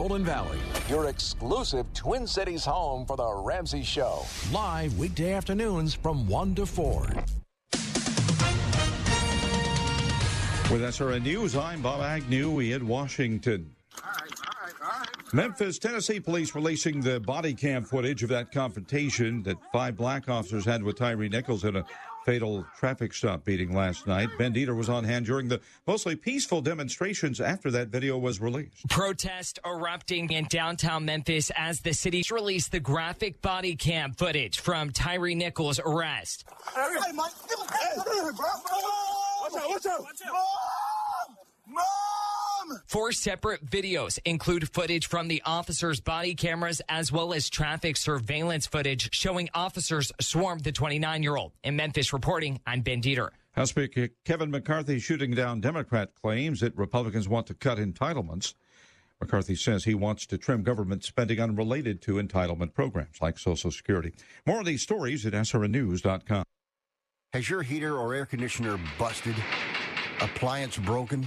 Golden Valley, your exclusive Twin Cities home for the Ramsey Show. Live weekday afternoons from 1 to 4. With SRN News, I'm Bob Agnew We in Washington. Memphis, Tennessee police releasing the body cam footage of that confrontation that five black officers had with Tyree Nichols in a fatal traffic stop beating last night. Ben Dieter was on hand during the mostly peaceful demonstrations after that video was released. Protest erupting in downtown Memphis as the city released the graphic body cam footage from Tyree Nichols' arrest. Hey, Mike. Hey, bro. Watch out, watch out. Mom! Mom! Four separate videos include footage from the officers' body cameras as well as traffic surveillance footage showing officers swarm the 29 year old. In Memphis reporting, I'm Ben Dieter. House Speaker Kevin McCarthy shooting down Democrat claims that Republicans want to cut entitlements. McCarthy says he wants to trim government spending unrelated to entitlement programs like Social Security. More of these stories at SRNews.com. Has your heater or air conditioner busted? Appliance broken?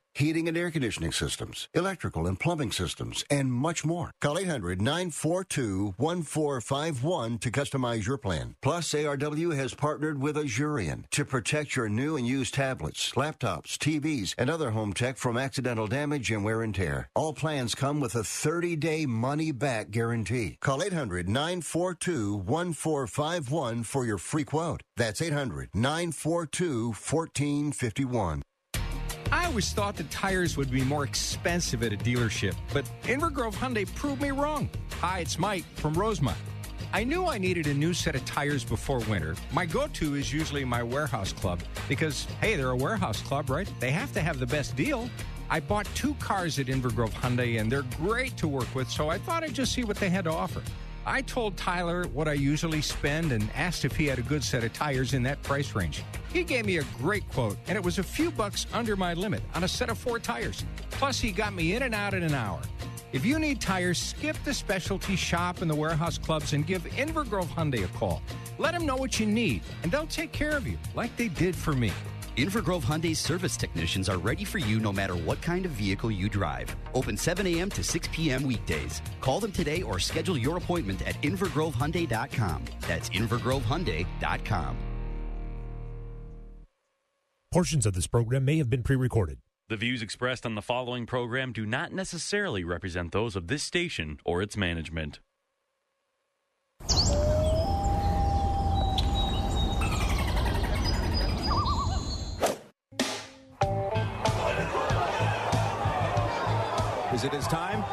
heating and air conditioning systems, electrical and plumbing systems, and much more. Call 800 942 1451 to customize your plan. Plus, ARW has partnered with Asurion to protect your new and used tablets, laptops, TVs, and other home tech from accidental damage and wear and tear. All plans come with a 30 day money back guarantee. Call 800 942 1451 for your free quote. That's 800 942 1451. I always thought that tires would be more expensive at a dealership, but Inver Grove Hyundai proved me wrong. Hi, it's Mike from Rosemont. I knew I needed a new set of tires before winter. My go to is usually my warehouse club because, hey, they're a warehouse club, right? They have to have the best deal. I bought two cars at Inver Grove Hyundai and they're great to work with, so I thought I'd just see what they had to offer. I told Tyler what I usually spend and asked if he had a good set of tires in that price range. He gave me a great quote, and it was a few bucks under my limit on a set of four tires. Plus, he got me in and out in an hour. If you need tires, skip the specialty shop and the warehouse clubs and give Inver Grove Hyundai a call. Let them know what you need, and they'll take care of you like they did for me. Inver Grove Hyundai service technicians are ready for you no matter what kind of vehicle you drive. Open 7 a.m. to 6 p.m. weekdays. Call them today or schedule your appointment at invergrovehyundai.com. That's invergrovehyundai.com. Portions of this program may have been pre recorded. The views expressed on the following program do not necessarily represent those of this station or its management. Is it his time?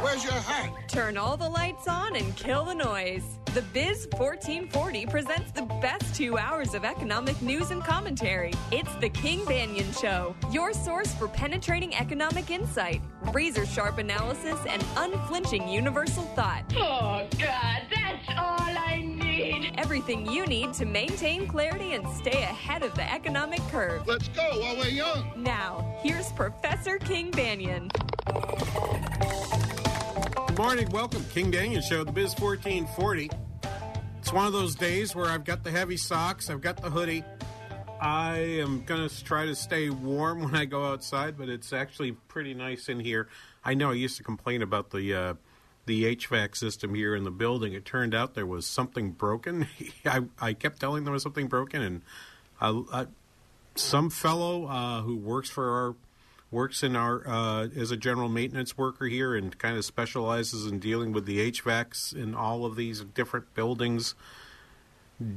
Where's your hat? Turn all the lights on and kill the noise. The Biz 1440 presents the best two hours of economic news and commentary. It's the King Banaian Show, your source for penetrating economic insight, razor sharp analysis, and unflinching universal thought. Oh, God, that's all I need. Everything you need to maintain clarity and stay ahead of the economic curve. Let's go while we're young. Now, here's Professor King Banaian. Good morning. Welcome. King Banaian Show, the Biz 1440. It's one of those days where I've got the heavy socks, I've got the hoodie. I am going to try to stay warm when I go outside, but it's actually pretty nice in here. I know I used to complain about the uh, the HVAC system here in the building. It turned out there was something broken. I, I kept telling them there was something broken, and I, I, some fellow uh, who works for our works in our uh, as a general maintenance worker here and kind of specializes in dealing with the HVACs in all of these different buildings.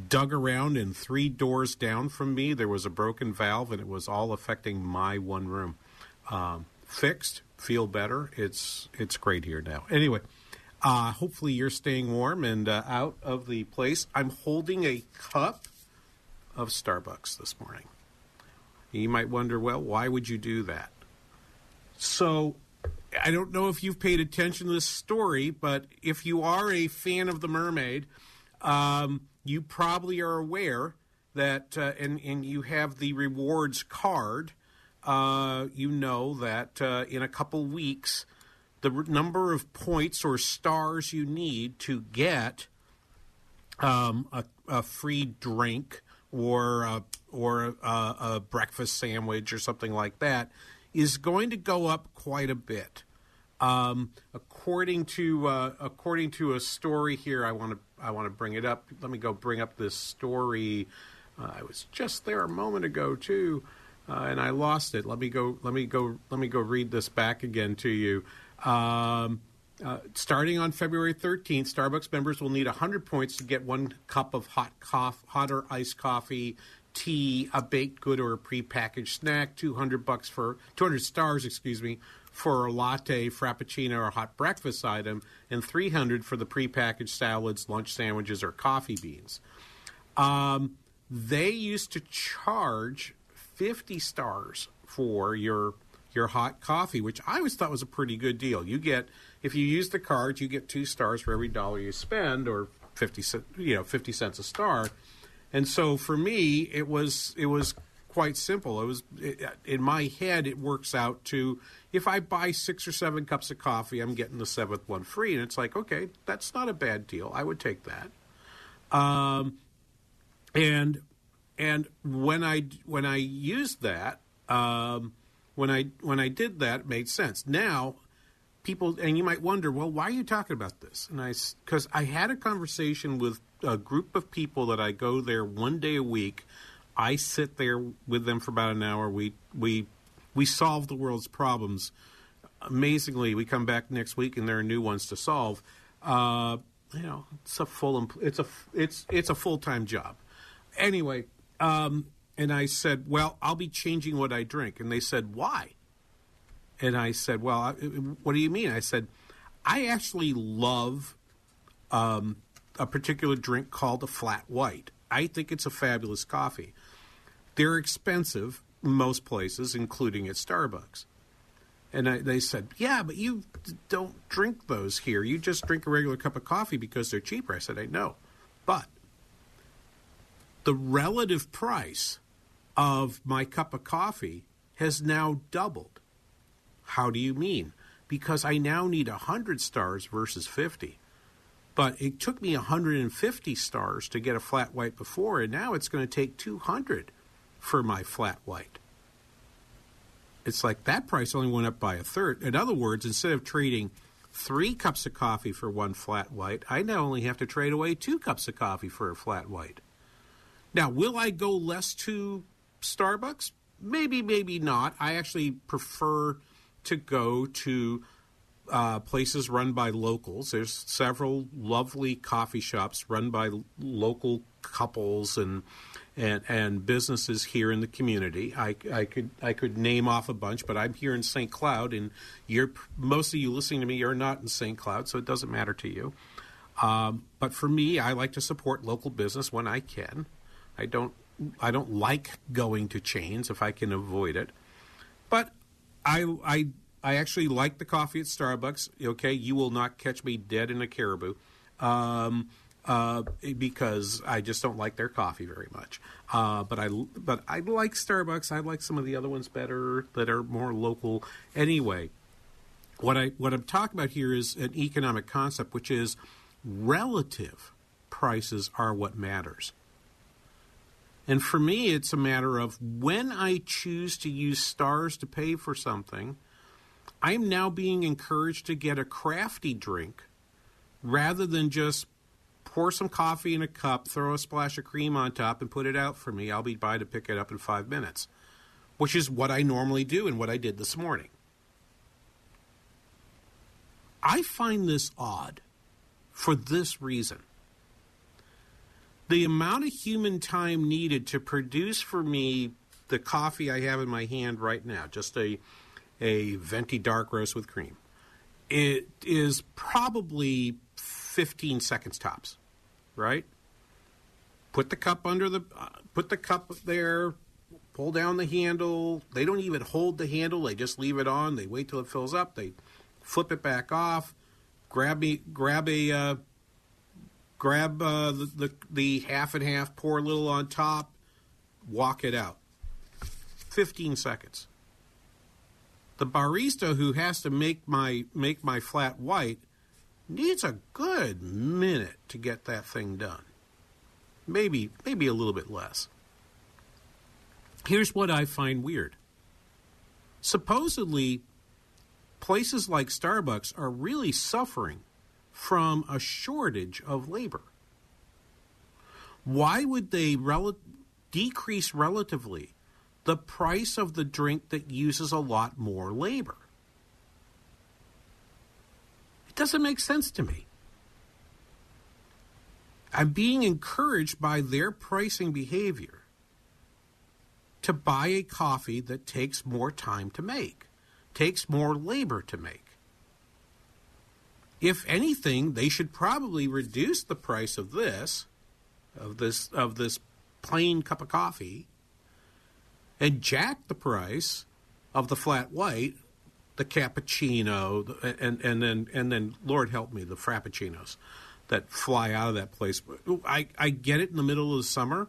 Dug around and three doors down from me, there was a broken valve, and it was all affecting my one room. Um, fixed, feel better. It's it's great here now. Anyway, uh, hopefully you're staying warm and uh, out of the place. I'm holding a cup of Starbucks this morning. You might wonder, well, why would you do that? So, I don't know if you've paid attention to this story, but if you are a fan of The Mermaid, um, you probably are aware that, uh, and, and you have the rewards card, uh, you know that uh, in a couple weeks, the number of points or stars you need to get um, a, a free drink or a, or a, a breakfast sandwich or something like that is going to go up quite a bit. Um, according to uh, according to a story here, I want to I want to bring it up. Let me go bring up this story. Uh, I was just there a moment ago too, uh, and I lost it. Let me go. Let me go. Let me go read this back again to you. Um, uh, starting on February 13th, Starbucks members will need 100 points to get one cup of hot coffee, hot or iced coffee, tea, a baked good or a prepackaged snack, 200 bucks for 200 stars, excuse me, for a latte, frappuccino, or hot breakfast item, and 300 for the prepackaged salads, lunch sandwiches, or coffee beans. Um, they used to charge 50 stars for your your hot coffee, which I always thought was a pretty good deal. You get if you use the card, you get two stars for every dollar you spend, or 50 cent, you know 50 cents a star. And so for me, it was it was quite simple. It was it, in my head. It works out to if I buy six or seven cups of coffee, I'm getting the seventh one free, and it's like okay, that's not a bad deal. I would take that. Um, and and when I when I used that, um, when I when I did that, it made sense. Now people and you might wonder well why are you talking about this? And i because i had a conversation with a group of people that i go there one day a week. I sit there with them for about an hour. We we we solve the world's problems. Amazingly we come back next week and there are new ones to solve. Uh, you know it's a full it's a it's it's a full-time job. Anyway um, and i said well i'll be changing what i drink and they said why and I said, Well, what do you mean? I said, I actually love um, a particular drink called a flat white. I think it's a fabulous coffee. They're expensive most places, including at Starbucks. And I, they said, Yeah, but you don't drink those here. You just drink a regular cup of coffee because they're cheaper. I said, I know. But the relative price of my cup of coffee has now doubled. How do you mean? Because I now need 100 stars versus 50. But it took me 150 stars to get a flat white before, and now it's going to take 200 for my flat white. It's like that price only went up by a third. In other words, instead of trading three cups of coffee for one flat white, I now only have to trade away two cups of coffee for a flat white. Now, will I go less to Starbucks? Maybe, maybe not. I actually prefer to go to uh, places run by locals. There's several lovely coffee shops run by local couples and and and businesses here in the community. I, I could I could name off a bunch, but I'm here in St. Cloud, and you're most of you listening to me are not in St. Cloud, so it doesn't matter to you. Um, but for me, I like to support local business when I can. I don't I don't like going to chains if I can avoid it. But I I I actually like the coffee at Starbucks. Okay, you will not catch me dead in a caribou. Um, uh, because I just don't like their coffee very much. Uh, but I but I like Starbucks. I like some of the other ones better that are more local. Anyway, what I what I'm talking about here is an economic concept, which is relative prices are what matters. And for me, it's a matter of when I choose to use stars to pay for something, I'm now being encouraged to get a crafty drink rather than just pour some coffee in a cup, throw a splash of cream on top, and put it out for me. I'll be by to pick it up in five minutes. which is what I normally do and what I did this morning. I find this odd for this reason. The amount of human time needed to produce for me the coffee I have in my hand right now, just a a venti dark roast with cream, it is probably 15 seconds tops, right? Put the cup under the uh, put the cup there, pull down the handle. They don't even hold the handle; they just leave it on. They wait till it fills up. They flip it back off. Grab me, grab a, uh, grab uh, the, the the half and half. Pour a little on top. Walk it out. Fifteen seconds. The barista who has to make my make my flat white needs a good minute to get that thing done. Maybe maybe a little bit less. Here's what I find weird. Supposedly, places like Starbucks are really suffering from a shortage of labor. Why would they rel- decrease relatively the price of the drink that uses a lot more labor? It doesn't make sense to me. I'm being encouraged by their pricing behavior to buy a coffee that takes more time to make, takes more labor to make. If anything, they should probably reduce the price of this, of this of this plain cup of coffee, and jack the price of the flat white, the cappuccino, and and then and then Lord help me, the frappuccinos that fly out of that place. I, I get it in the middle of the summer,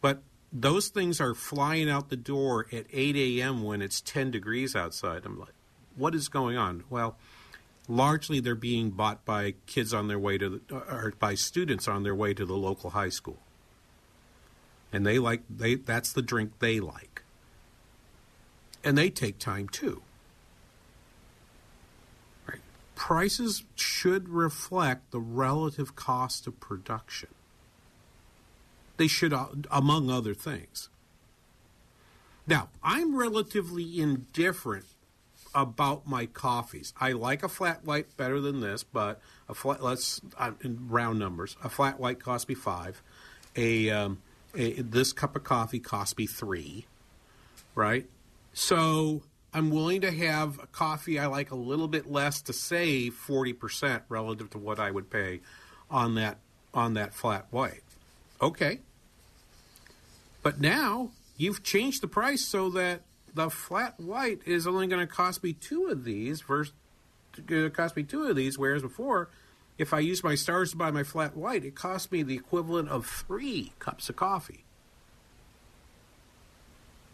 but those things are flying out the door at 8 a.m. when it's 10 degrees outside. I'm like, what is going on? Well, largely they're being bought by kids on their way to, the, or by students on their way to the local high school. And they like, they, that's the drink they like. And they take time too prices should reflect the relative cost of production. They should, uh, among other things. Now, I'm relatively indifferent about my coffees. I like a flat white better than this, but a flat let's uh, in round numbers. A flat white cost me five. A, um, a this cup of coffee cost me three. Right. So I'm willing to have a coffee I like a little bit less to save 40% relative to what I would pay on that on that flat white. Okay. But now you've changed the price so that the flat white is only going to cost me two of these versus to cost me two of these whereas before if I use my stars to buy my flat white it cost me the equivalent of 3 cups of coffee.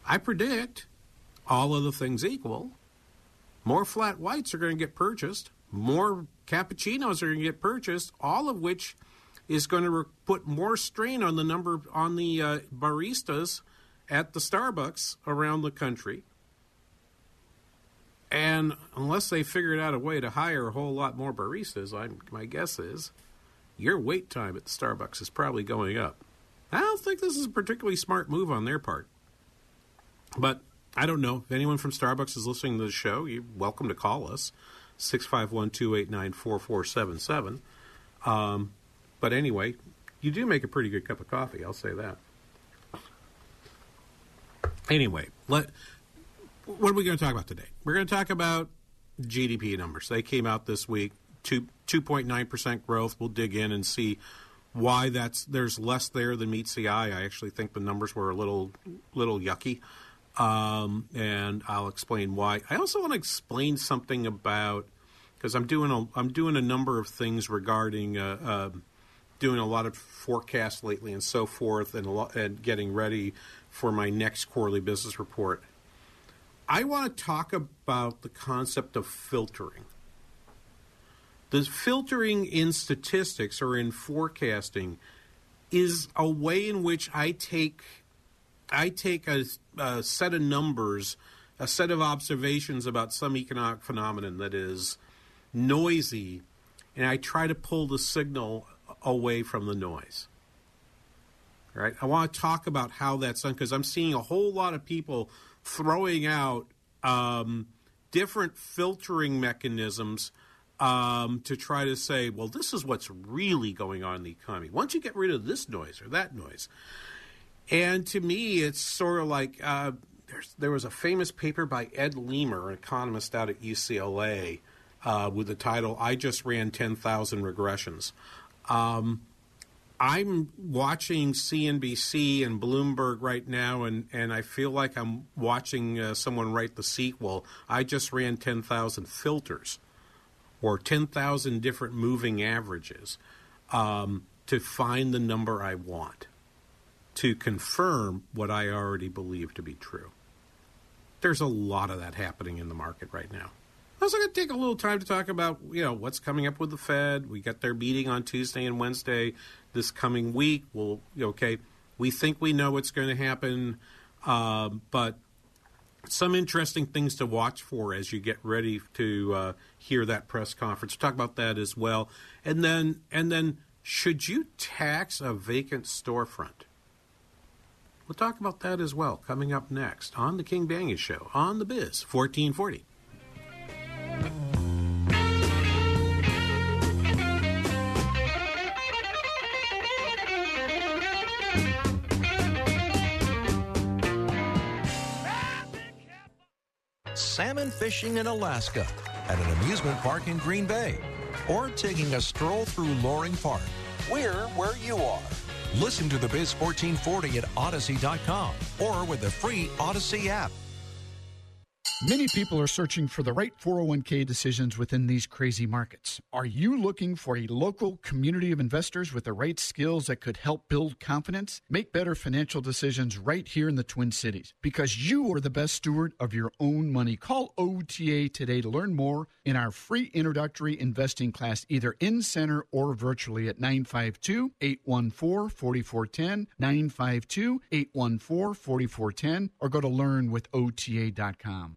I predict all other things equal, more flat whites are going to get purchased, more cappuccinos are going to get purchased, all of which is going to re- put more strain on the number on the uh, baristas at the Starbucks around the country. And unless they figured out a way to hire a whole lot more baristas, I, my guess is your wait time at the Starbucks is probably going up. I don't think this is a particularly smart move on their part. But I don't know. If anyone from Starbucks is listening to the show, you're welcome to call us, 651 289 4477. Um, but anyway, you do make a pretty good cup of coffee, I'll say that. Anyway, let what are we going to talk about today? We're going to talk about GDP numbers. They came out this week, two two point nine percent growth. We'll dig in and see why that's there's less there than meets the eye. I actually think the numbers were a little little yucky um, and I'll explain why. I also want to explain something about because I'm doing a I'm doing a number of things regarding uh, uh, doing a lot of forecasts lately and so forth, and lot, and getting ready for my next quarterly business report. I want to talk about the concept of filtering. The filtering in statistics or in forecasting is a way in which I take I take a, a, set of numbers, a set of observations about some economic phenomenon that is noisy, and I try to pull the signal away from the noise. Right? I want to talk about how that's done because I'm seeing a whole lot of people throwing out um, different filtering mechanisms um, to try to say, well, this is what's really going on in the economy. Once you get rid of this noise or that noise, and to me, it's sort of like uh, there was a famous paper by Ed Leamer, an economist out at UCLA, uh, with the title "I Just Ran Ten Thousand Regressions." Um, I'm watching CNBC and Bloomberg right now, and, and I feel like I'm watching uh, someone write the sequel. I just ran 10,000 filters or 10,000 different moving averages um, to find the number I want to confirm what I already believe to be true. There's a lot of that happening in the market right now. I was going to take a little time to talk about, you know, what's coming up with the Fed. We got their meeting on Tuesday and Wednesday this coming week. We'll, okay, we think we know what's going to happen, uh, but some interesting things to watch for as you get ready to uh, hear that press conference. Talk about that as well, and then and then should you tax a vacant storefront? We'll talk about that as well coming up next on the King Banaian Show on the Biz 1440. Salmon fishing in Alaska, at an amusement park in Green Bay, or taking a stroll through Loring Park. We're where you are. Listen to the Biz 1440 at Audacy.com or with the free Audacy app. Many people are searching for the right 401k decisions within these crazy markets. Are you looking for a local community of investors with the right skills that could help build confidence? Make better financial decisions right here in the Twin Cities because you are the best steward of your own money. Call OTA today to learn more in our free introductory investing class, either in center or virtually at 952 814 4410, 952 814 4410, or go to learnwithota.com.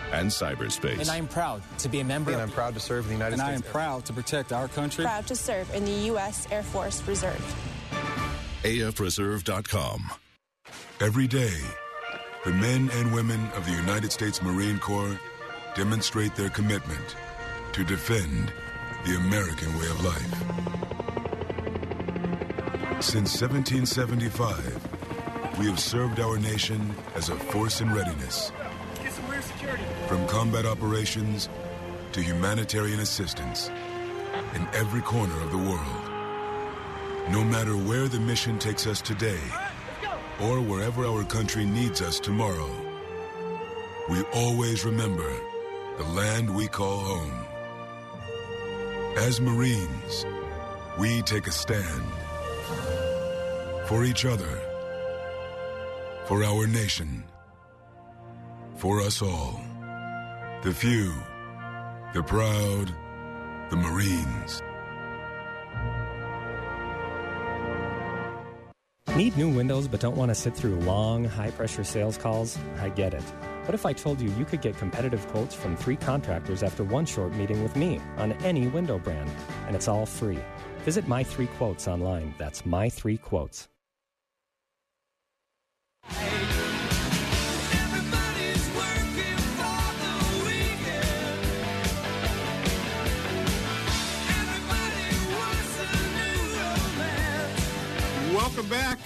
and cyberspace. And I am proud to be a member. And I'm proud to serve the United and States. And I am proud to protect our country. Proud to serve in the U.S. Air Force Reserve. AFReserve.com. Every day, the men and women of the United States Marine Corps demonstrate their commitment to defend the American way of life. Since 1775, we have served our nation as a force in readiness. From combat operations to humanitarian assistance in every corner of the world. No matter where the mission takes us today or wherever our country needs us tomorrow, we always remember the land we call home. As Marines, we take a stand for each other, for our nation, for us all. The few, the proud, the Marines. Need new windows but don't want to sit through long, high pressure sales calls? I get it. What if I told you you could get competitive quotes from three contractors after one short meeting with me on any window brand? And it's all free. Visit My Three Quotes online. That's My Three Quotes. Welcome back.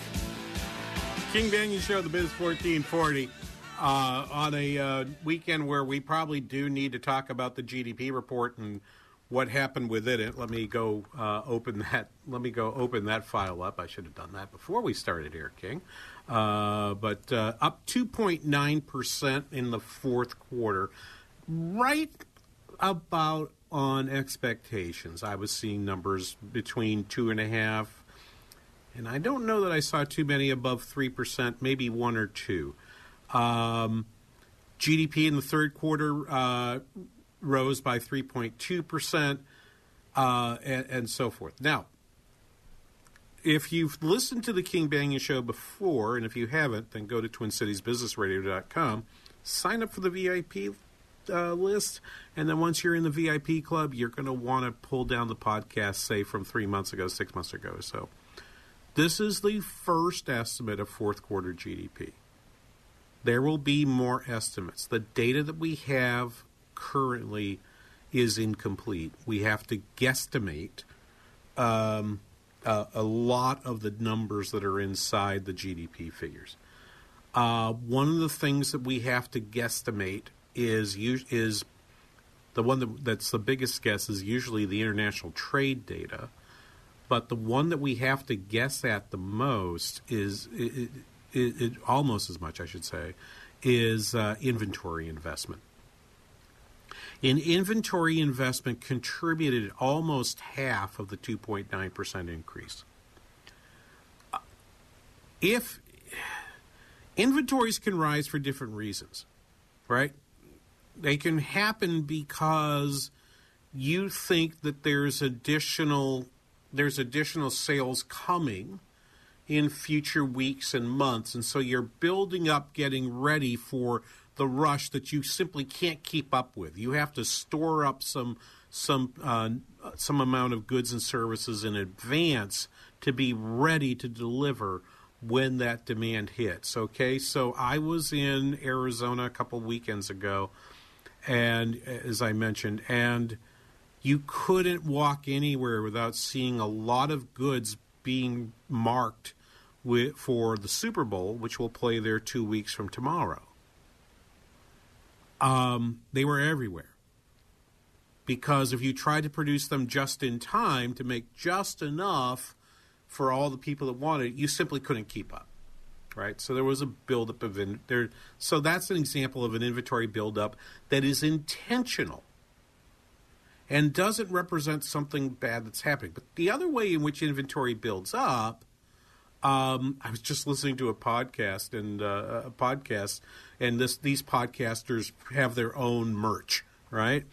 King Banaian Show, the Biz 1440. Uh, on a uh, weekend where we probably do need to talk about the GDP report and what happened within it. Let me go uh, open that. Let me go open that file up. I should have done that before we started here, King. Uh, but uh, up 2.9 percent in the fourth quarter, right about on expectations. I was seeing numbers between two and a half, and I don't know that I saw too many above three percent. Maybe one or two. Um, GDP in the third quarter uh, rose by 3.2%, uh, and, and, so forth. Now, if you've listened to the King Banaian show before, and if you haven't, then go to TwinCitiesBusinessRadio.com, sign up for the VIP uh, list, and then once you're in the VIP club, you're going to want to pull down the podcast, say, from three months ago, six months ago so. This is the first estimate of fourth quarter GDP. There will be more estimates. The data that we have currently is incomplete. We have to guesstimate um, uh, a lot of the numbers that are inside the GDP figures. Uh, one of the things that we have to guesstimate is is the one that, that's the biggest guess is usually the international trade data, but the one that we have to guess at the most is it, it, it, almost as much, I should say, is uh, inventory investment. In inventory investment contributed almost half of the 2.9% increase. If inventories can rise for different reasons, right? They can happen because you think that there's additional there's additional sales coming in future weeks and months. And so you're building up, getting ready for the rush that you simply can't keep up with. You have to store up some some uh, some amount of goods and services in advance to be ready to deliver when that demand hits. Okay, so I was in Arizona a couple weekends ago, and as I mentioned, and you couldn't walk anywhere without seeing a lot of goods being marked with, for the Super Bowl, which will play there two weeks from tomorrow. Um, they were everywhere. Because if you tried to produce them just in time to make just enough for all the people that wanted you simply couldn't keep up. Right? So there was a buildup of in, there. So that's an example of an inventory buildup that is intentional and doesn't represent something bad that's happening. But the other way in which inventory builds up, um, I was just listening to a podcast and uh, a podcast, and this these podcasters have their own merch, right?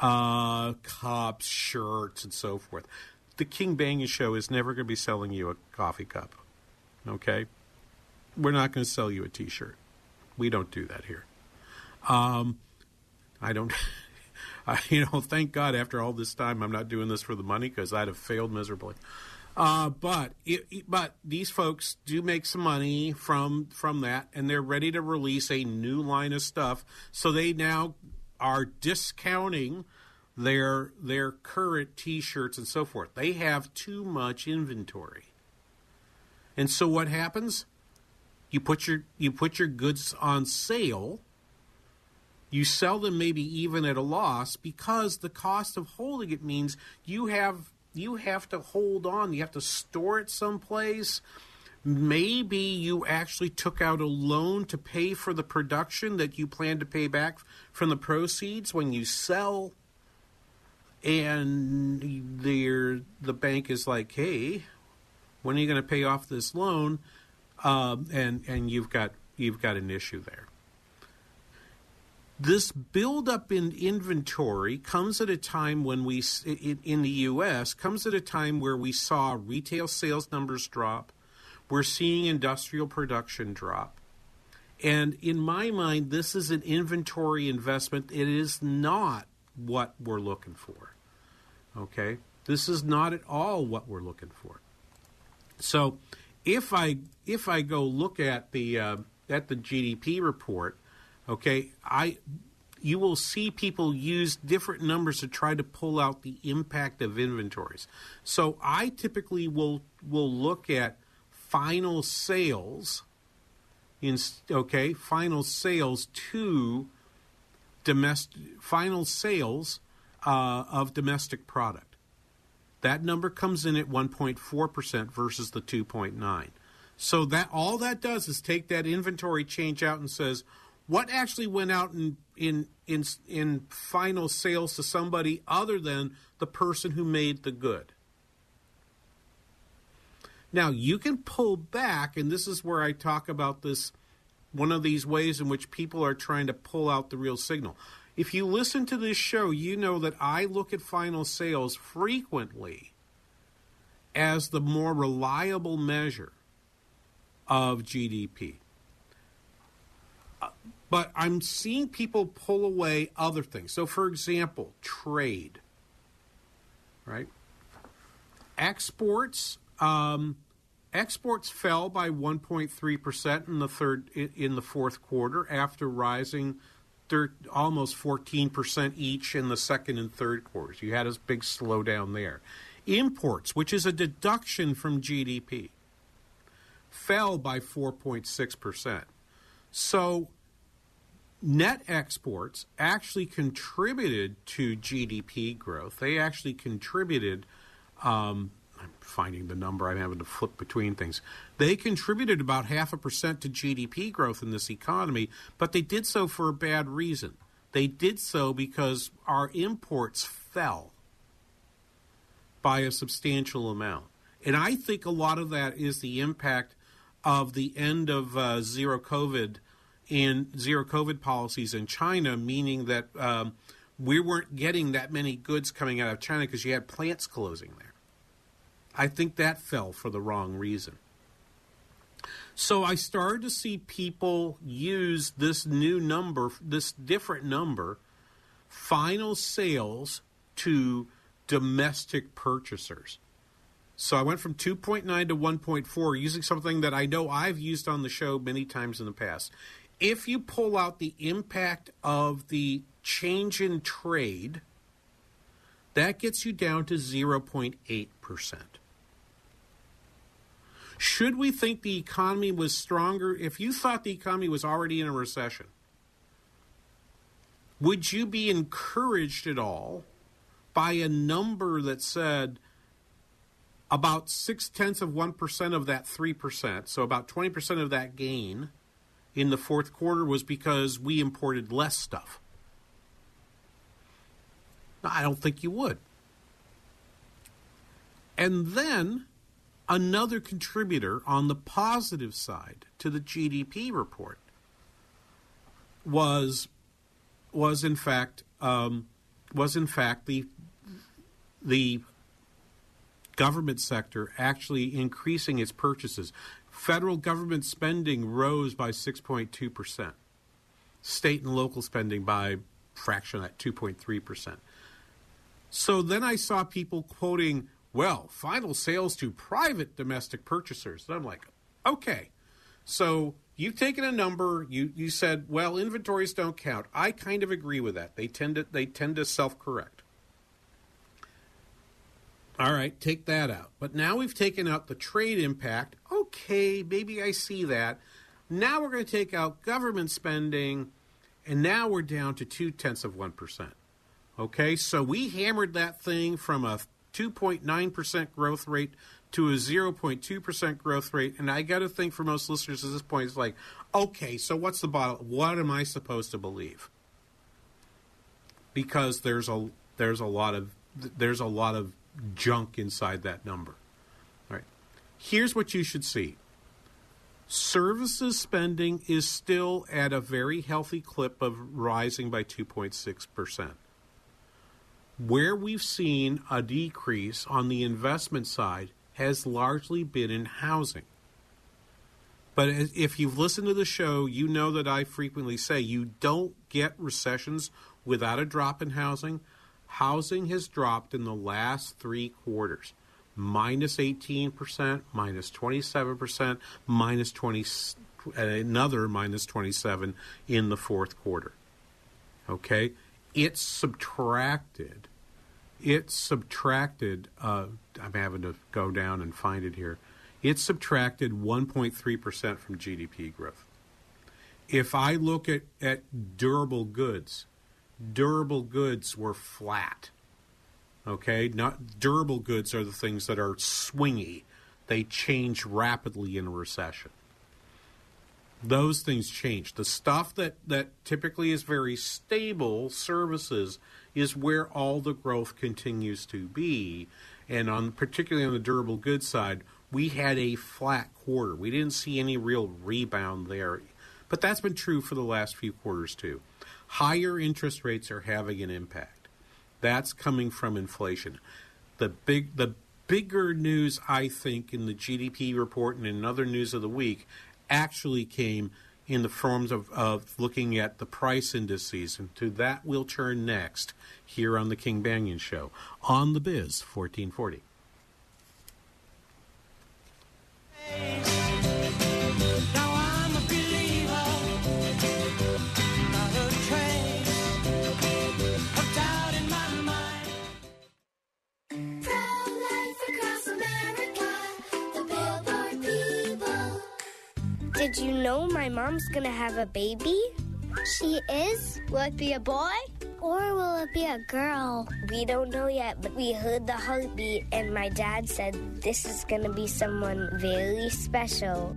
Uh, shirts, and so forth. The King Banaian Show is never going to be selling you a coffee cup. Okay, we're not going to sell you a T-shirt. We don't do that here. Um, I don't. I, you know, thank God after all this time, I'm not doing this for the money because I'd have failed miserably. Uh, but it, but these folks do make some money from from that, and they're ready to release a new line of stuff. So they now are discounting their their current T-shirts and so forth. They have too much inventory, and so what happens? You put your you put your goods on sale you sell them maybe even at a loss because the cost of holding it means you have you have to hold on. You have to store it someplace. Maybe you actually took out a loan to pay for the production that you plan to pay back from the proceeds when you sell. And the bank is like, hey, when are you going to pay off this loan? Um, and and you've got you've got an issue there. This buildup in inventory comes at a time when we, in the U.S., comes at a time where we saw retail sales numbers drop. We're seeing industrial production drop. And in my mind, this is an inventory investment. It is not what we're looking for. Okay? This is not at all what we're looking for. So, if I if I go look at the uh, at the GDP report, Okay, I you will see people use different numbers to try to pull out the impact of inventories. So I typically will will look at final sales in okay, final sales to domestic final sales uh, of domestic product. That number comes in at 1.4% versus the 2.9. So that all that does is take that inventory change out and says what actually went out in in in in final sales to somebody other than the person who made the good. Now, you can pull back and this is where I talk about this one of these ways in which people are trying to pull out the real signal. If you listen to this show, you know that I look at final sales frequently as the more reliable measure of GDP. But I'm seeing people pull away other things. So, for example, trade, right? Exports, um, exports fell by 1.3 percent in the third in the fourth quarter after rising thir- almost 14 percent each in the second and third quarters. You had a big slowdown there. Imports, which is a deduction from GDP, fell by 4.6%. So net exports actually contributed to GDP growth. They actually contributed, um, I'm finding the number, I'm having to flip between things. They contributed about half a percent to GDP growth in this economy, but they did so for a bad reason. They did so because our imports fell by a substantial amount. And I think a lot of that is the impact of the end of uh, zero COVID and zero COVID policies in China, meaning that um, we weren't getting that many goods coming out of China because you had plants closing there. I think that fell for the wrong reason. So I started to see people use this new number, this different number, final sales to domestic purchasers. So I went from 2.9 to 1.4 using something that I know I've used on the show many times in the past. If you pull out the impact of the change in trade, that gets you down to 0.8%. Should we think the economy was stronger? If you thought the economy was already in a recession, would you be encouraged at all by a number that said about six tenths of 1% of that 3%, so about 20% of that gain in the fourth quarter was because we imported less stuff. I don't think you would. And then another contributor on the positive side to the GDP report was was in fact um, was in fact the the government sector actually increasing its purchases. Federal government spending rose by 6.2%. State and local spending by fraction at 2.3%. So then I saw people quoting, well, final sales to private domestic purchasers. And I'm like, okay. So you've taken a number, you, you said, well, inventories don't count. I kind of agree with that. They tend to they tend to self correct. All right, take that out. But now we've taken out the trade impact. Okay, maybe I see that. Now we're going to take out government spending, and now we're down to two tenths of 1%. Okay, so we hammered that thing from a 2.9% growth rate to a 0.2% growth rate. And I got to think for most listeners at this point, it's like, okay, so what's the bottom? What am I supposed to believe? Because there's a there's a lot of there's a lot of junk inside that number. All right. Here's what you should see. Services spending is still at a very healthy clip of rising by 2.6%. Where we've seen a decrease on the investment side has largely been in housing. But if you've listened to the show, you know that I frequently say you don't get recessions without a drop in housing housing has dropped in the last three quarters minus 18%, minus 27%, minus 20, another minus 27 in the fourth quarter. Okay? It's subtracted. It's subtracted, uh, I'm having to go down and find it here. It's subtracted 1.3% from GDP growth. If I look at, at durable goods, durable goods were flat. Okay, not durable goods are the things that are swingy. They change rapidly in a recession. Those things change. The stuff that, that typically is very stable, services, is where all the growth continues to be. And on particularly on the durable goods side, we had a flat quarter. We didn't see any real rebound there. But that's been true for the last few quarters too. Higher interest rates are having an impact. That's coming from inflation. The big the bigger news I think in the GDP report and in other news of the week actually came in the forms of, of looking at the price indices. And to that we'll turn next here on the King Banaian Show on the Biz 1440. Did you know my mom's gonna have a baby? She is? Will it be a boy? Or will it be a girl? We don't know yet, but we heard the heartbeat, and my dad said this is gonna be someone very special.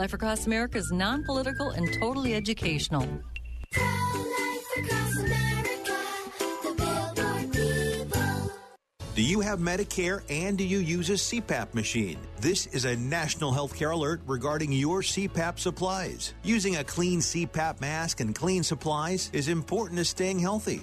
Life Across America is non political and totally educational. Do you have Medicare and do you use a CPAP machine? This is a national healthcare alert regarding your CPAP supplies. Using a clean CPAP mask and clean supplies is important to staying healthy.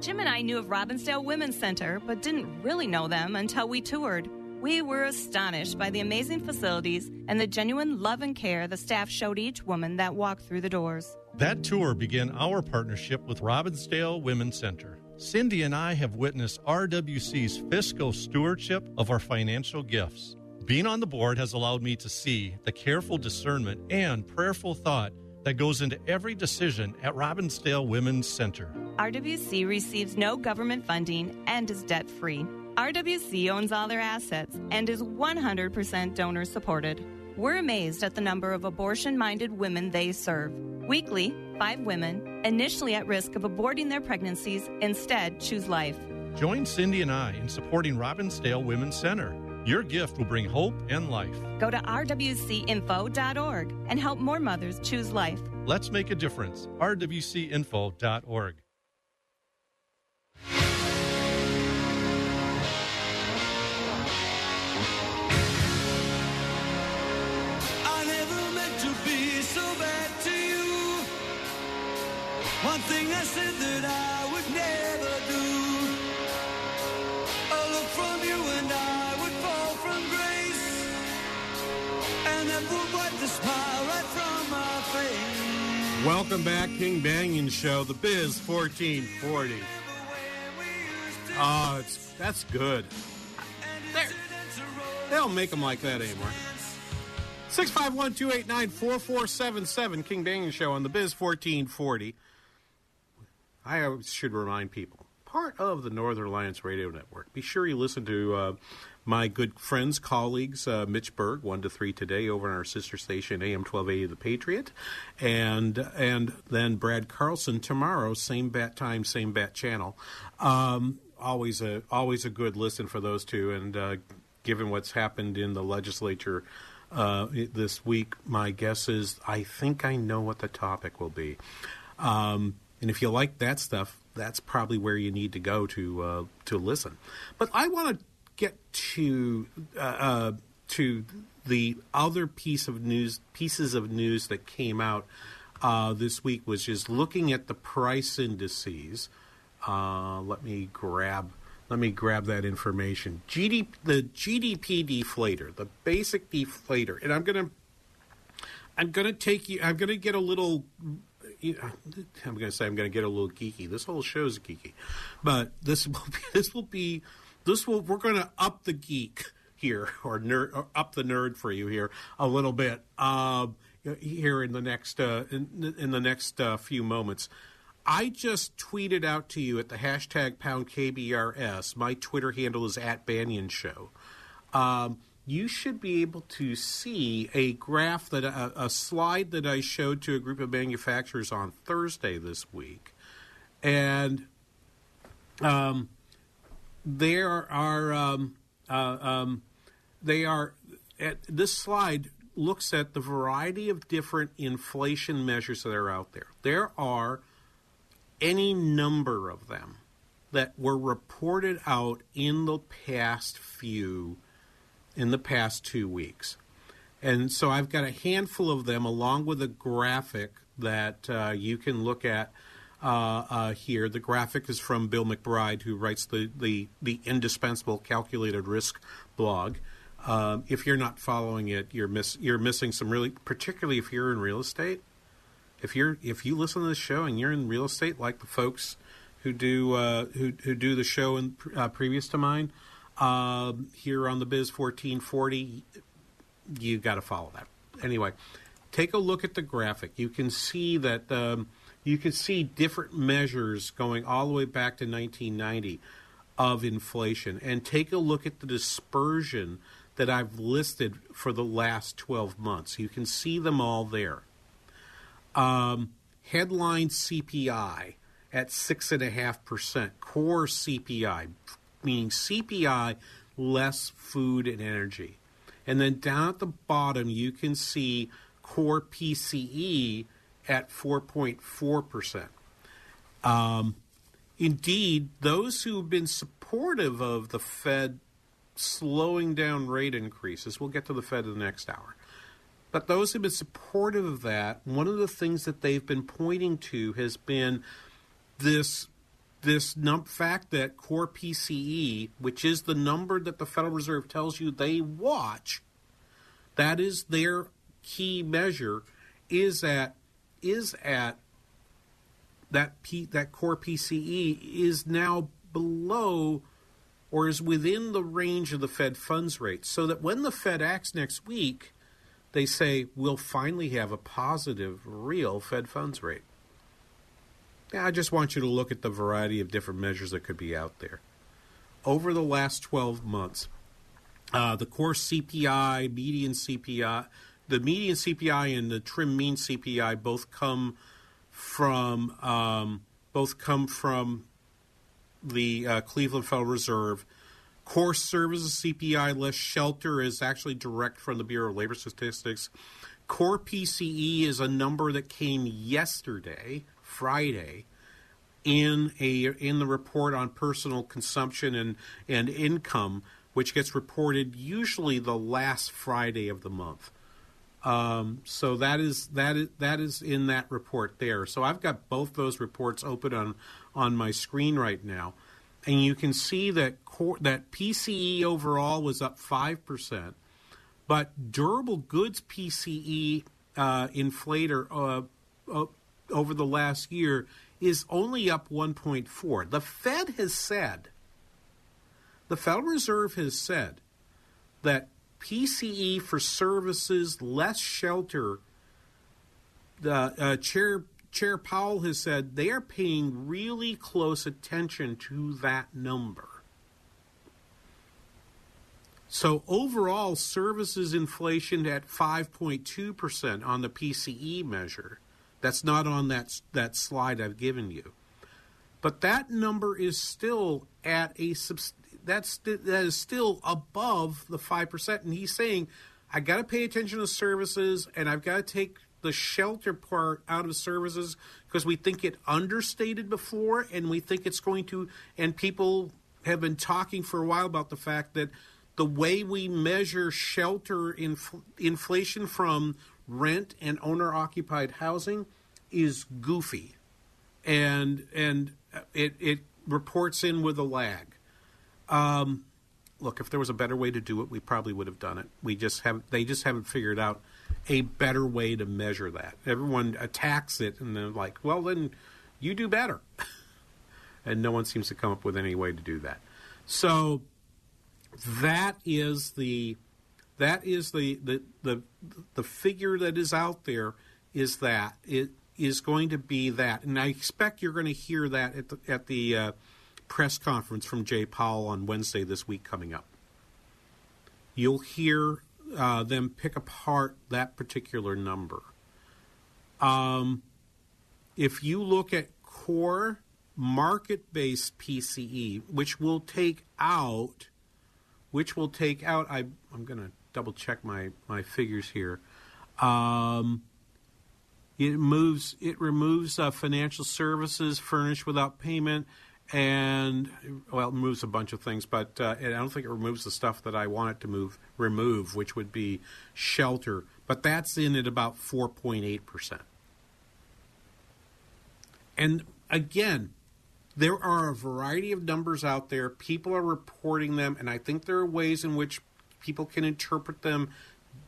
Jim and I knew of Robbinsdale Women's Center, but didn't really know them until we toured. We were astonished by the amazing facilities and the genuine love and care the staff showed each woman that walked through the doors. That tour began our partnership with Robbinsdale Women's Center. Cindy and I have witnessed RWC's fiscal stewardship of our financial gifts. Being on the board has allowed me to see the careful discernment and prayerful thought that goes into every decision at Robbinsdale Women's Center. RWC receives no government funding and is debt free. RWC owns all their assets and is 100% donor supported. We're amazed at the number of abortion minded women they serve. Weekly, five women, initially at risk of aborting their pregnancies, instead choose life. Join Cindy and I in supporting Robbinsdale Women's Center. Your gift will bring hope and life. Go to rwcinfo.org and help more mothers choose life. Let's make a difference. rwcinfo.org. smile right from my face. Welcome back, King Banaian Show, the Biz 1440. Oh, ah, it's that's good. They're, they don't make them like that anymore. 651 289 4477, King Banaian Show on the Biz 1440. I should remind people, part of the Northern Alliance Radio Network. Be sure you listen to uh, my good friends, colleagues, uh, Mitch Berg, one to three today, over on our sister station AM twelve eighty The Patriot, and and then Brad Carlson tomorrow, same bat time, same bat channel. Um, always a always a good listen for those two, and uh, given what's happened in the legislature uh, this week, my guess is I think I know what the topic will be. Um, and if you like that stuff, that's probably where you need to go to uh, to listen. But I want to get to uh, uh, to the other piece of news pieces of news that came out uh, this week, which is looking at the price indices. Uh, let me grab let me grab that information. GDP, the GDP deflator, the basic deflator, and I'm gonna I'm gonna take you. I'm gonna get a little. I'm gonna say I'm gonna get a little geeky. This whole show is geeky, but this will be, this will be this will we're gonna up the geek here or nerd or up the nerd for you here a little bit uh, here in the next uh, in, in the next uh, few moments. I just tweeted out to you at the hashtag pound KBRS. My Twitter handle is at Banaian Show. Um, you should be able to see a graph that a, a, slide that I showed to a group of manufacturers on Thursday this week, and um, there are um, uh, um, they are at this slide looks at the variety of different inflation measures that are out there. There are any number of them that were reported out in the past few in the past two weeks. And so I've got a handful of them along with a graphic that uh, you can look at uh, uh, here. The graphic is from Bill McBride, who writes the, the, the indispensable calculated risk blog. Um, if you're not following it, you're miss you're missing some really, particularly if you're in real estate. If you're if you listen to the show and you're in real estate, like the folks who do uh, who who do the show in, uh, previous to mine, uh, here on the Biz 1440, you got to follow that. Anyway, take a look at the graphic. You can see that um, you can see different measures going all the way back to 1990 of inflation, and take a look at the dispersion that I've listed for the last 12 months. You can see them all there. Um, headline CPI at 6.5%, core CPI, meaning CPI less food and energy. And then down at the bottom, you can see core PCE at 4.4%. Um, indeed, those who have been supportive of the Fed slowing down rate increases. We'll get to the Fed in the next hour. But those who've been supportive of that, one of the things that they've been pointing to has been this this num- fact that core PCE, which is the number that the Federal Reserve tells you they watch, that is their key measure, is at is at that P, that core PCE is now below or is within the range of the Fed funds rate, so that when the Fed acts next week, they say we'll finally have a positive, real Fed funds rate. I just want you to look at the variety of different measures that could be out there. Over the last 12 months, uh, the core CPI, median CPI, the median CPI and the trim mean CPI both come from um, both come from the uh, Cleveland Federal Reserve. Core services CPI less shelter is actually direct from the Bureau of Labor Statistics. Core PCE is a number that came yesterday, Friday, in a in the report on personal consumption and, and income, which gets reported usually the last Friday of the month. Um, so that is that is that is in that report there. So I've got both those reports open on on my screen right now, and you can see that that PCE overall was up five percent, but durable goods PCE uh, inflator uh, uh, over the last year is only up 1.4. The Fed has said, the Federal Reserve has said that PCE for services less shelter. The uh, chair Chair Powell has said they are paying really close attention to that number. So overall, services inflation at 5.2% on the PCE measure. That's not on that that slide I've given you. But that number is still at a that's that is still above the 5% and he's saying I got to pay attention to services and I've got to take the shelter part out of services because we think it understated before and we think it's going to and people have been talking for a while about the fact that the way we measure shelter inf- inflation from rent and owner occupied housing is goofy. And and it it reports in with a lag. Um, look if there was a better way to do it we probably would have done it. We just have they just haven't figured out a better way to measure that. Everyone attacks it and they're like well then you do better. And no one seems to come up with any way to do that. So that is the that is the the the, the figure that is out there is that it is going to be that, and I expect you're going to hear that at the at the uh, press conference from Jay Powell on Wednesday this week coming up. You'll hear uh, them pick apart that particular number. Um, if you look at core market based PCE, which will take out, which will take out, I, I'm going to double check my, my figures here. Um, it moves, it removes uh, financial services furnished without payment, and well, it moves a bunch of things, but uh, I don't think it removes the stuff that I want it to move, remove, which would be shelter. But that's in at about 4.8 percent. And again, there are a variety of numbers out there. People are reporting them, and I think there are ways in which people can interpret them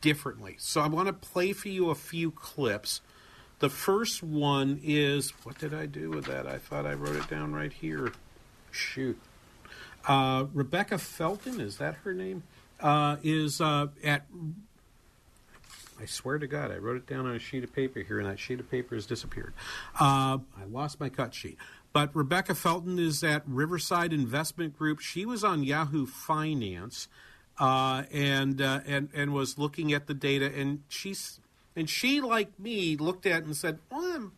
differently. So I want to play for you a few clips. The first one is what did I do with that? I thought I wrote it down right here. Shoot. Uh, Rebecca Felton, is that her name? Uh, is uh, at I swear to God, I wrote it down on a sheet of paper here, and that sheet of paper has disappeared. Uh, I lost my cut sheet. But Rebecca Felton is at Riverside Investment Group. She was on Yahoo Finance, uh, and uh, and and was looking at the data, and she's and she, like me, looked at it and said, "Well,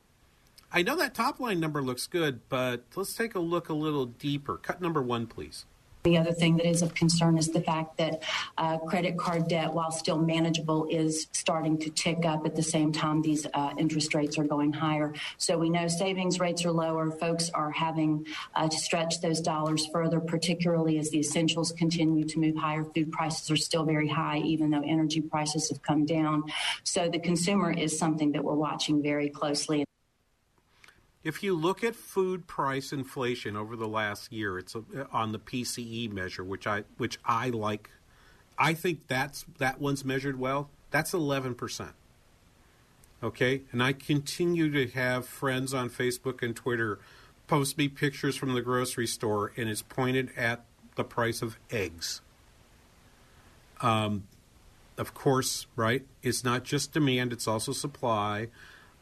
I know that top line number looks good, but let's take a look a little deeper." Cut number one, please. The other thing that is of concern is the fact that uh, credit card debt, while still manageable, is starting to tick up at the same time these uh, interest rates are going higher. So we know savings rates are lower. Folks are having uh, to stretch those dollars further, particularly as the essentials continue to move higher. Food prices are still very high, even though energy prices have come down. So the consumer is something that we're watching very closely. If you look at food price inflation over the last year, it's on the PCE measure, which I which I like. I think that's that one's measured well. That's eleven percent. Okay, and I continue to have friends on Facebook and Twitter post me pictures from the grocery store, and it's pointed at the price of eggs. Um, of course, right? It's not just demand; it's also supply.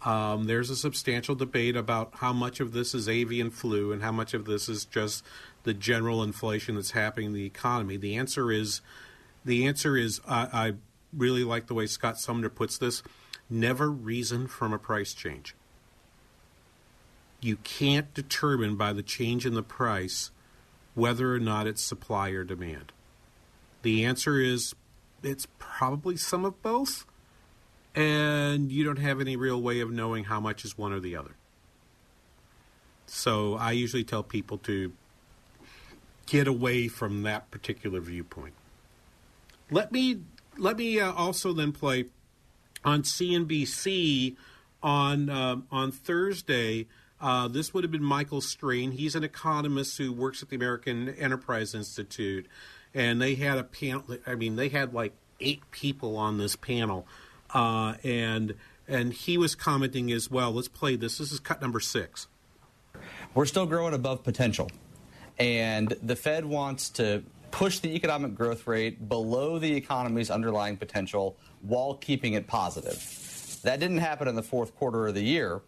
Um, there's a substantial debate about how much of this is avian flu and how much of this is just the general inflation that's happening in the economy. The answer is, the answer is, I, I really like the way Scott Sumner puts this: never reason from a price change. You can't determine by the change in the price whether or not it's supply or demand. The answer is, it's probably some of both and you don't have any real way of knowing how much is one or the other. So I usually tell people to get away from that particular viewpoint. Let me let me uh, also then play on CNBC on uh, on Thursday. Uh, this would have been Michael Strain. He's an economist who works at the American Enterprise Institute, and they had a panel. I mean, they had like eight people on this panel uh, and and he was commenting as well. Let's play this. This is cut number six. We're still growing above potential, and the Fed wants to push the economic growth rate below the economy's underlying potential while keeping it positive. That didn't happen in the fourth quarter of the year,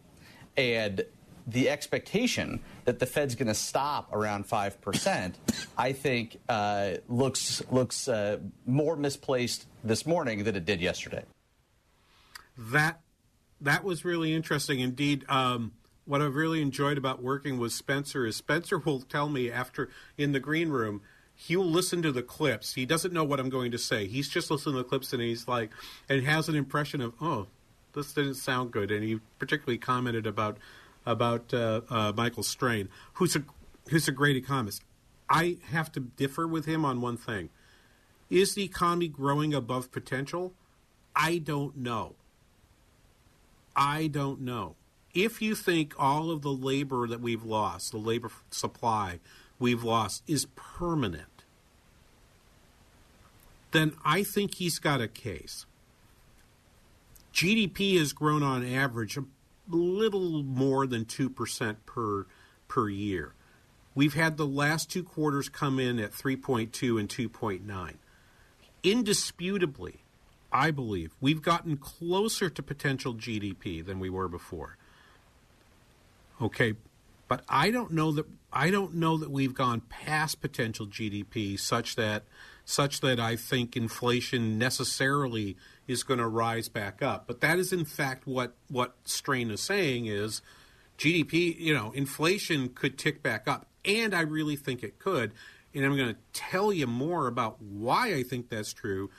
and the expectation that the Fed's going to stop around five percent, I think, uh, looks looks uh, more misplaced this morning than it did yesterday. That that was really interesting indeed. Um, what I've really enjoyed about working with Spencer is Spencer will tell me after in the green room he will listen to the clips. He doesn't know what I'm going to say. He's just listening to the clips and he's like, and has an impression of, oh, this didn't sound good. And he particularly commented about about uh, uh, Michael Strain, who's a who's a great economist. I have to differ with him on one thing: is the economy growing above potential? I don't know. I don't know. If you think all of the labor that we've lost, the labor supply we've lost, is permanent, then I think he's got a case. GDP has grown on average a little more than 2% per, per year. We've had the last two quarters come in at 3.2 and 2.9. Indisputably, I believe we've gotten closer to potential GDP than we were before. Okay, but I don't know that I don't know that we've gone past potential GDP such that such that I think inflation necessarily is going to rise back up. But that is in fact what what Strain is saying is GDP, you know, inflation could tick back up and I really think it could. And I'm going to tell you more about why I think that's true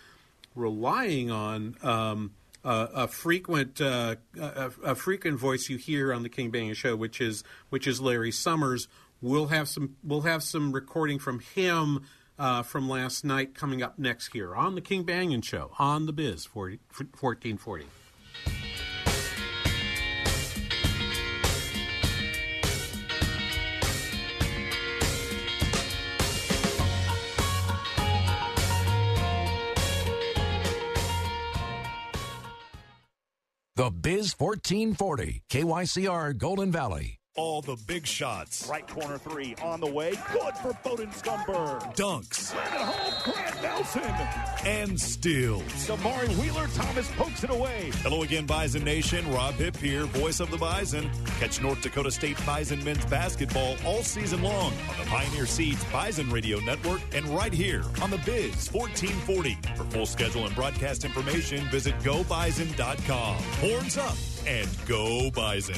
relying on um, a frequent uh, a, a, frequent voice you hear on the King Banaian show, which is which is Larry Summers. We'll have some we'll have some recording from him uh, from last night coming up next here on the King Banaian show on the Biz 40, 1440. Biz 1440, KYCR Golden Valley. All the big shots. Right corner three on the way. Good for Boden Skunberg. Dunks. At home, Grant Nelson. And steals. Damari Wheeler Thomas pokes it away. Hello again, Bison Nation. Rob Hipp here, voice of the Bison. Catch North Dakota State Bison men's basketball all season long on the Pioneer Seeds Bison Radio Network and right here on the Biz 1440. For full schedule and broadcast information, visit gobison.com. Horns up and go Bison.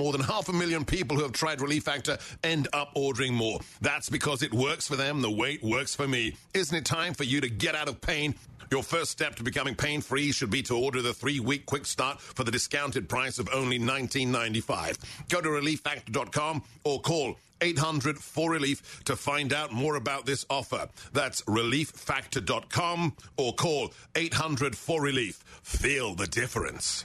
more than half a million people who have tried Relief Factor end up ordering more. That's because it works for them the weight works for me. Isn't it time for you to get out of pain? Your first step to becoming pain free should be to order the three week quick start for the discounted price of only $19.95. Go to relieffactor.com or call 800 4 Relief to find out more about this offer. That's relieffactor.com or call 800 4 Relief. Feel the difference.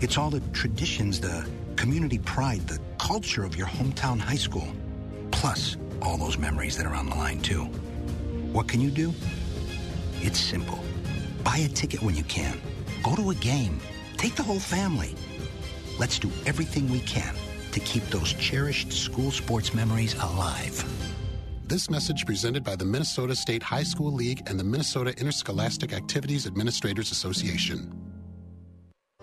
It's all the traditions, the community pride, the culture of your hometown high school. Plus, all those memories that are on the line, too. What can you do? It's simple. Buy a ticket when you can. Go to a game. Take the whole family. Let's do everything we can to keep those cherished school sports memories alive. This message presented by the Minnesota State High School League and the Minnesota Interscholastic Activities Administrators Association.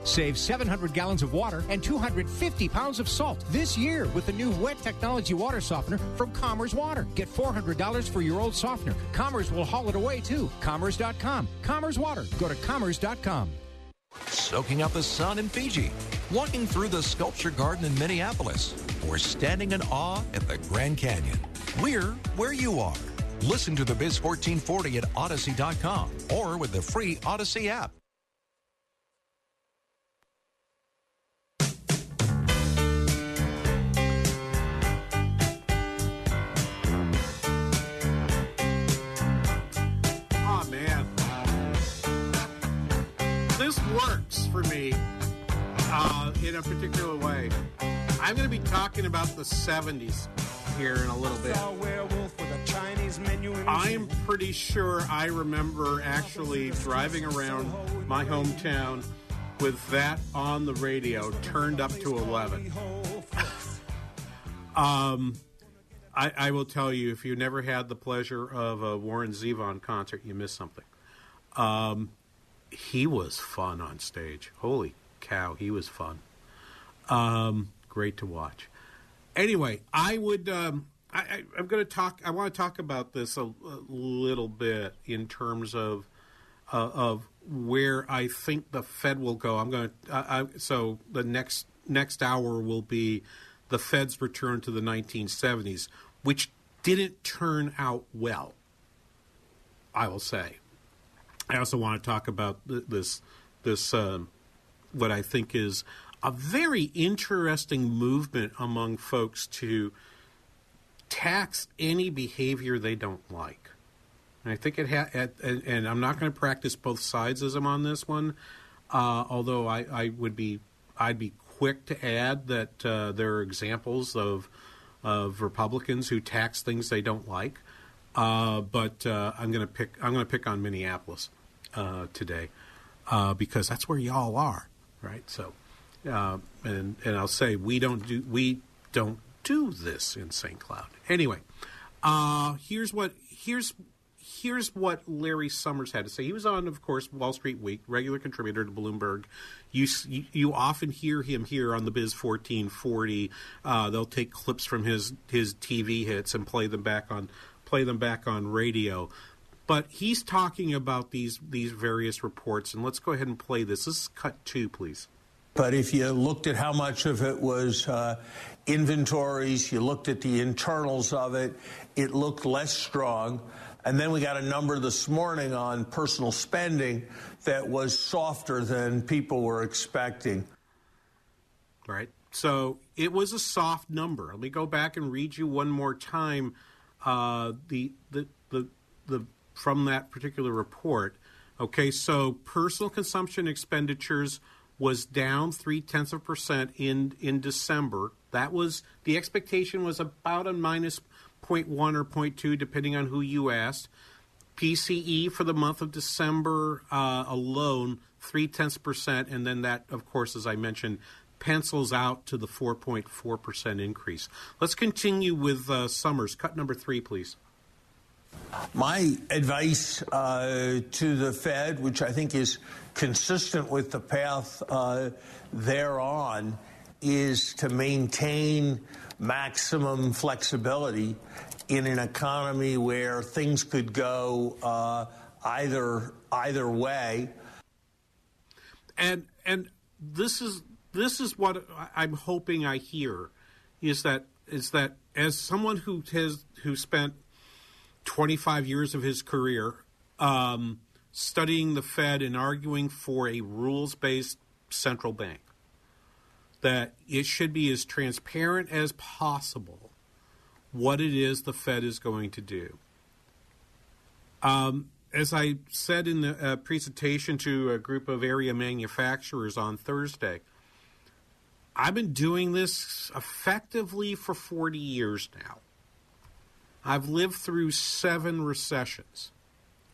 Save 700 gallons of water and 250 pounds of salt this year with the new wet technology water softener from Commers Water. Get $400 for your old softener. Commerce will haul it away too. Commerce.com. Commers Water. Go to commerce.com. Soaking up the sun in Fiji, walking through the sculpture garden in Minneapolis, or standing in awe at the Grand Canyon. We're where you are. Listen to the Biz 1440 at Audacy.com or with the free Audacy app. Works for me uh, in a particular way. I'm going to be talking about the 70s here in a little bit. I'm pretty sure I remember actually driving around my hometown with that on the radio turned up to 11. um, I, I will tell you, if you never had the pleasure of a Warren Zevon concert, you missed something. Um, he was fun on stage. Holy cow, he was fun. Um, great to watch. Anyway, I would. Um, I, I'm going to talk. I want to talk about this a, a little bit in terms of uh, of where I think the Fed will go. I'm going to. I, so the next next hour will be the Fed's return to the 1970s, which didn't turn out well. I will say. I also want to talk about this this um, what I think is a very interesting movement among folks to tax any behavior they don't like. And I think it ha- and, and I'm not going to practice both sides as I'm on this one, uh, although I, I would be I'd be quick to add that uh, there are examples of of Republicans who tax things they don't like. Uh, but uh, I'm going to pick I'm going to pick on Minneapolis uh, today uh, because that's where y'all are, right? So, uh, and and I'll say we don't do we don't do this in St. Cloud. Anyway, uh, here's what here's here's what Larry Summers had to say. He was on, of course, Wall Street Week, regular contributor to Bloomberg. You you, often hear him here on the Biz 1440. Uh, they'll take clips from his his TV hits and play them back on play them back on radio. But he's talking about these these various reports, and let's go ahead and play this. This is cut two, please. But if you looked at how much of it was uh, inventories, you looked at the internals of it, it looked less strong. And then we got a number this morning on personal spending that was softer than people were expecting. Right. So it was a soft number. Let me go back and read you one more time uh, the, the the the from that particular report. Okay, so personal consumption expenditures was down three tenths of percent in in December. That was the expectation was about a minus 0.1 or 0.2, depending on who you asked. PCE for the month of December uh, alone, three tenths percent, and then that, of course, as I mentioned, pencils out to the 4.4 percent increase. Let's continue with uh, Summers. Cut number three, please. My advice uh, to the Fed, which I think is consistent with the path uh, they're on, is to maintain maximum flexibility in an economy where things could go uh, either either way. And and this is this is what I'm hoping I hear is that is that as someone who has who spent 25 years of his career um, studying the Fed and arguing for a rules based central bank. That it should be as transparent as possible what it is the Fed is going to do. Um, as I said in the uh, presentation to a group of area manufacturers on Thursday, I've been doing this effectively for 40 years now. I've lived through seven recessions.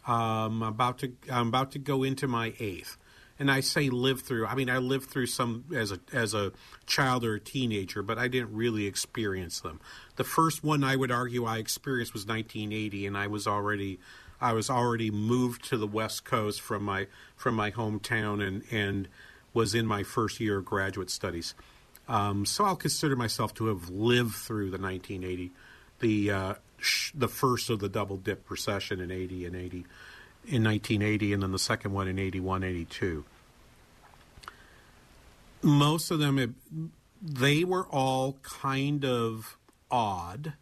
Um, I'm about to I'm about to go into my eighth, and I say live through. I mean, I lived through some as a as a child or a teenager, but I didn't really experience them. The first one I would argue I experienced was 1980, and I was already I was already moved to the West Coast from my from my hometown, and and was in my first year of graduate studies. Um, so I'll consider myself to have lived through the 1980, the uh, the first of the double dip recession in 80 and 80 in 1980 and then the second one in 81 82 most of them they were all kind of odd.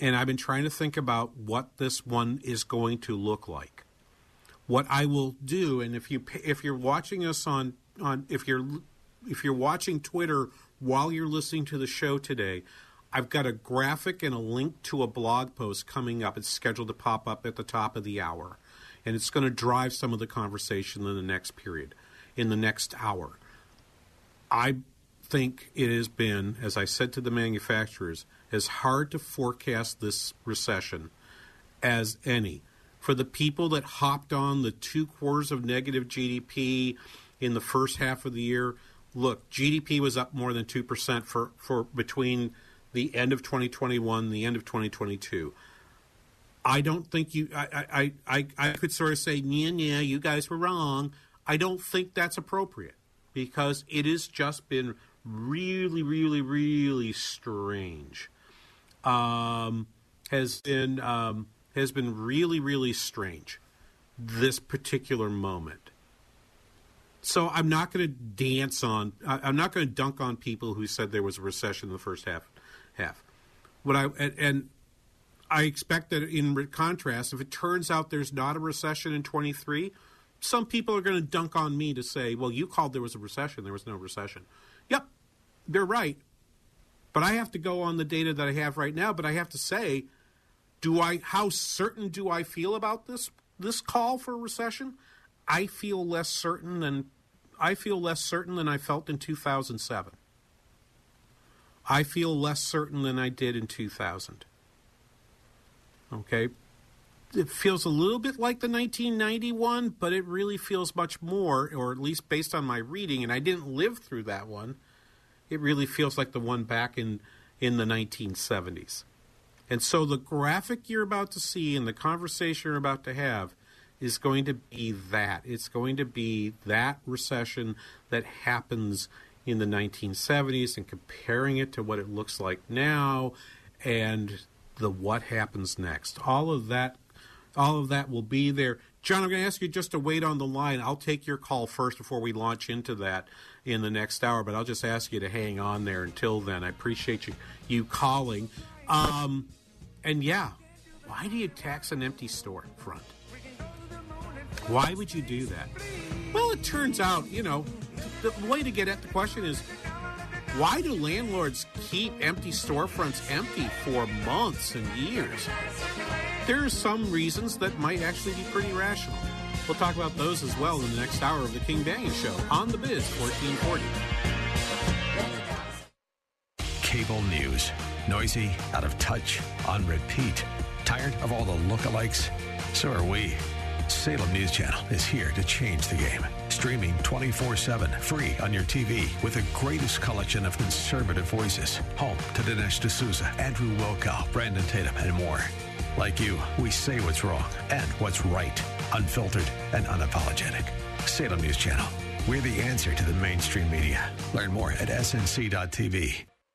And I've been trying to think about what this one is going to look like. What I will do, and if you if you're watching us on on if you're if you're watching Twitter while you're listening to the show today, I've got a graphic and a link to a blog post coming up. It's scheduled to pop up at the top of the hour, and it's going to drive some of the conversation in the next period, in the next hour. I think it has been, as I said to the manufacturers, as hard to forecast this recession as any. For the people that hopped on the two quarters of negative GDP in the first half of the year, look, GDP was up more than 2% for, for between the end of 2021 the end of 2022. I don't think you, I, I, I, I could sort of say, yeah, yeah, you guys were wrong. I don't think that's appropriate because it has just been really, really, really strange. Um, has been um, has been really, really strange. This particular moment. So I'm not going to dance on. I'm not going to dunk on people who said there was a recession in the first half. Half. What I and, and I expect that in contrast, if it turns out there's not a recession in 23, some people are going to dunk on me to say, "Well, you called there was a recession. There was no recession." Yep, they're right. But I have to go on the data that I have right now. But I have to say, do I? How certain do I feel about this this call for recession? I feel less certain than I feel less certain than I felt in 2007. I feel less certain than I did in 2000. Okay? It feels a little bit like the 1991, but it really feels much more, or at least based on my reading, and I didn't live through that one, it really feels like the one back in, in the 1970s. And so the graphic you're about to see and the conversation you're about to have is going to be that. It's going to be that recession that happens in the 1970s and comparing it to what it looks like now and the what happens next. All of that all of that will be there. John, I'm going to ask you just to wait on the line. I'll take your call first before we launch into that in the next hour, but I'll just ask you to hang on there until then. I appreciate you you calling. Um, and yeah, why do you tax an empty store front? Why would you do that? Well, it turns out, you know, the way to get at the question is why do landlords keep empty storefronts empty for months and years? There are some reasons that might actually be pretty rational. We'll talk about those as well in the next hour of the King Banaian Show on the Biz 1440. Cable news. Noisy, out of touch, on repeat. Tired of all the lookalikes? So are we. Salem News Channel is here to change the game. Streaming 24 7, free on your TV with the greatest collection of conservative voices. Home to Dinesh D'Souza, Andrew Wilkow, Brandon Tatum, and more. Like you, we say what's wrong and what's right, unfiltered and unapologetic. Salem News Channel. We're the answer to the mainstream media. Learn more at snc.tv.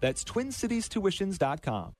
That's TwinCitiesTuitions.com.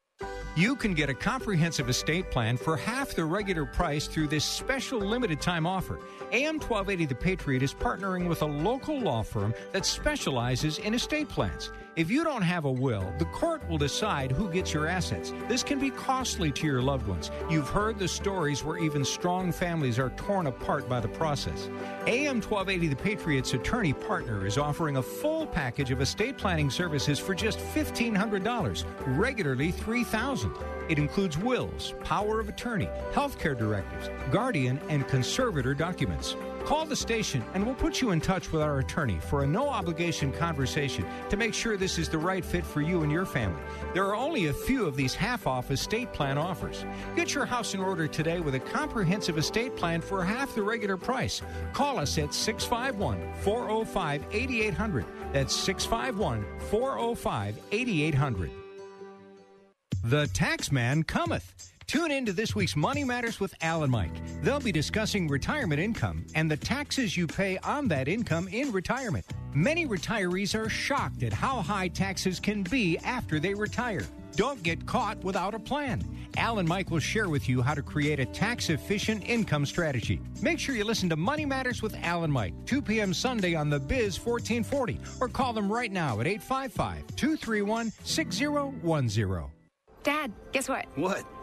You can get a comprehensive estate plan for half the regular price through this special limited time offer. AM 1280 The Patriot is partnering with a local law firm that specializes in estate plans. If you don't have a will, the court will decide who gets your assets. This can be costly to your loved ones. You've heard the stories where even strong families are torn apart by the process. AM 1280 The Patriot's attorney partner is offering a full package of estate planning services for just $1,500, regularly 3,000. It includes wills, power of attorney, healthcare directives, guardian, and conservator documents. Call the station and we'll put you in touch with our attorney for a no obligation conversation to make sure this is the right fit for you and your family. There are only a few of these half off estate plan offers. Get your house in order today with a comprehensive estate plan for half the regular price. Call us at 651 405 8800. That's 651 405 8800. The Taxman cometh. Tune in to this week's Money Matters with Al and Mike. They'll be discussing retirement income and the taxes you pay on that income in retirement. Many retirees are shocked at how high taxes can be after they retire. Don't get caught without a plan. Al and Mike will share with you how to create a tax efficient income strategy. Make sure you listen to Money Matters with Al and Mike, 2 p.m. Sunday on the Biz 1440, or call them right now at 855 231 6010. Dad, guess what? What?